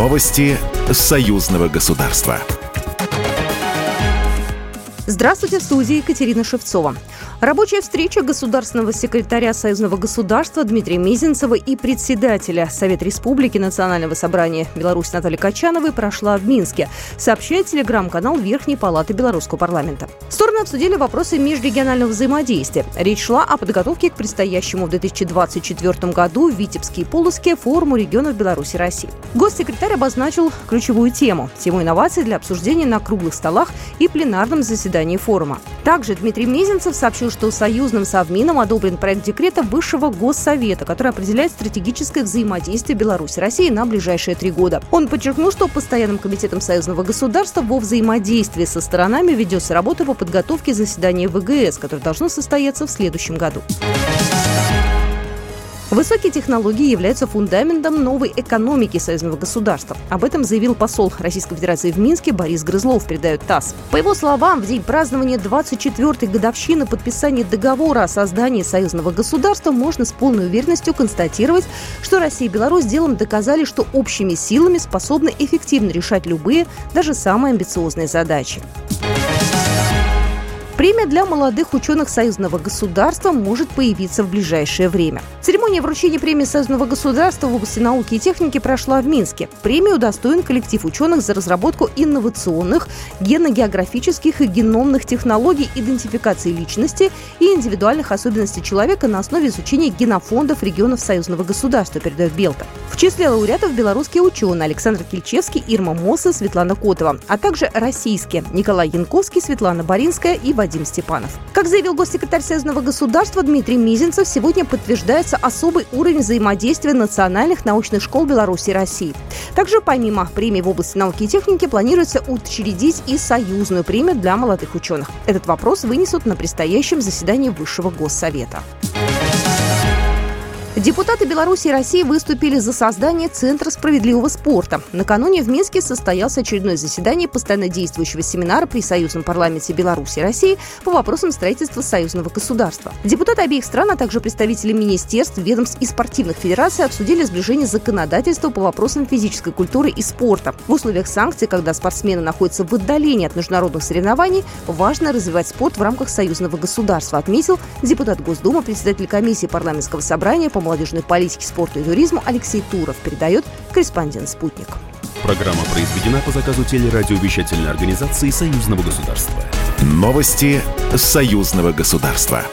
Новости союзного государства. Здравствуйте, в студии Екатерина Шевцова. Рабочая встреча государственного секретаря Союзного государства Дмитрия Мизинцева и председателя Совета Республики Национального собрания Беларуси Натальи Качановой прошла в Минске, сообщает телеграм-канал Верхней палаты Белорусского парламента. Обсудили вопросы межрегионального взаимодействия. Речь шла о подготовке к предстоящему в 2024 году в Витебске и Полоске форуму регионов Беларуси и России. Госсекретарь обозначил ключевую тему – тему инноваций для обсуждения на круглых столах и пленарном заседании форума. Также Дмитрий Мизинцев сообщил, что союзным совмином одобрен проект декрета Высшего Госсовета, который определяет стратегическое взаимодействие Беларуси и России на ближайшие три года. Он подчеркнул, что постоянным комитетом союзного государства во взаимодействии со сторонами ведется работа по подготовке заседания ВГС, которое должно состояться в следующем году. Высокие технологии являются фундаментом новой экономики союзного государства. Об этом заявил посол Российской Федерации в Минске Борис Грызлов, передает ТАСС. По его словам, в день празднования 24-й годовщины подписания договора о создании союзного государства можно с полной уверенностью констатировать, что Россия и Беларусь делом доказали, что общими силами способны эффективно решать любые, даже самые амбициозные задачи. Премия для молодых ученых союзного государства может появиться в ближайшее время. Церемония вручения премии союзного государства в области науки и техники прошла в Минске. Премию удостоен коллектив ученых за разработку инновационных генно-географических и геномных технологий идентификации личности и индивидуальных особенностей человека на основе изучения генофондов регионов союзного государства, передает Белта. В числе лауреатов белорусские ученые Александр Кильчевский, Ирма Моса, Светлана Котова, а также российские Николай Янковский, Светлана Боринская и Вадим Вадим Степанов. Как заявил госсекретарь Союзного государства Дмитрий Мизинцев, сегодня подтверждается особый уровень взаимодействия национальных научных школ Беларуси и России. Также помимо премии в области науки и техники планируется учредить и союзную премию для молодых ученых. Этот вопрос вынесут на предстоящем заседании Высшего Госсовета. Депутаты Беларуси и России выступили за создание Центра справедливого спорта. Накануне в Минске состоялся очередное заседание постоянно действующего семинара при Союзном парламенте Беларуси и России по вопросам строительства союзного государства. Депутаты обеих стран, а также представители министерств, ведомств и спортивных федераций обсудили сближение законодательства по вопросам физической культуры и спорта. В условиях санкций, когда спортсмены находятся в отдалении от международных соревнований, важно развивать спорт в рамках союзного государства, отметил депутат Госдумы, председатель комиссии парламентского собрания по молодежной политике, спорту и туризму Алексей Туров, передает корреспондент «Спутник». Программа произведена по заказу телерадиовещательной организации Союзного государства. Новости Союзного государства.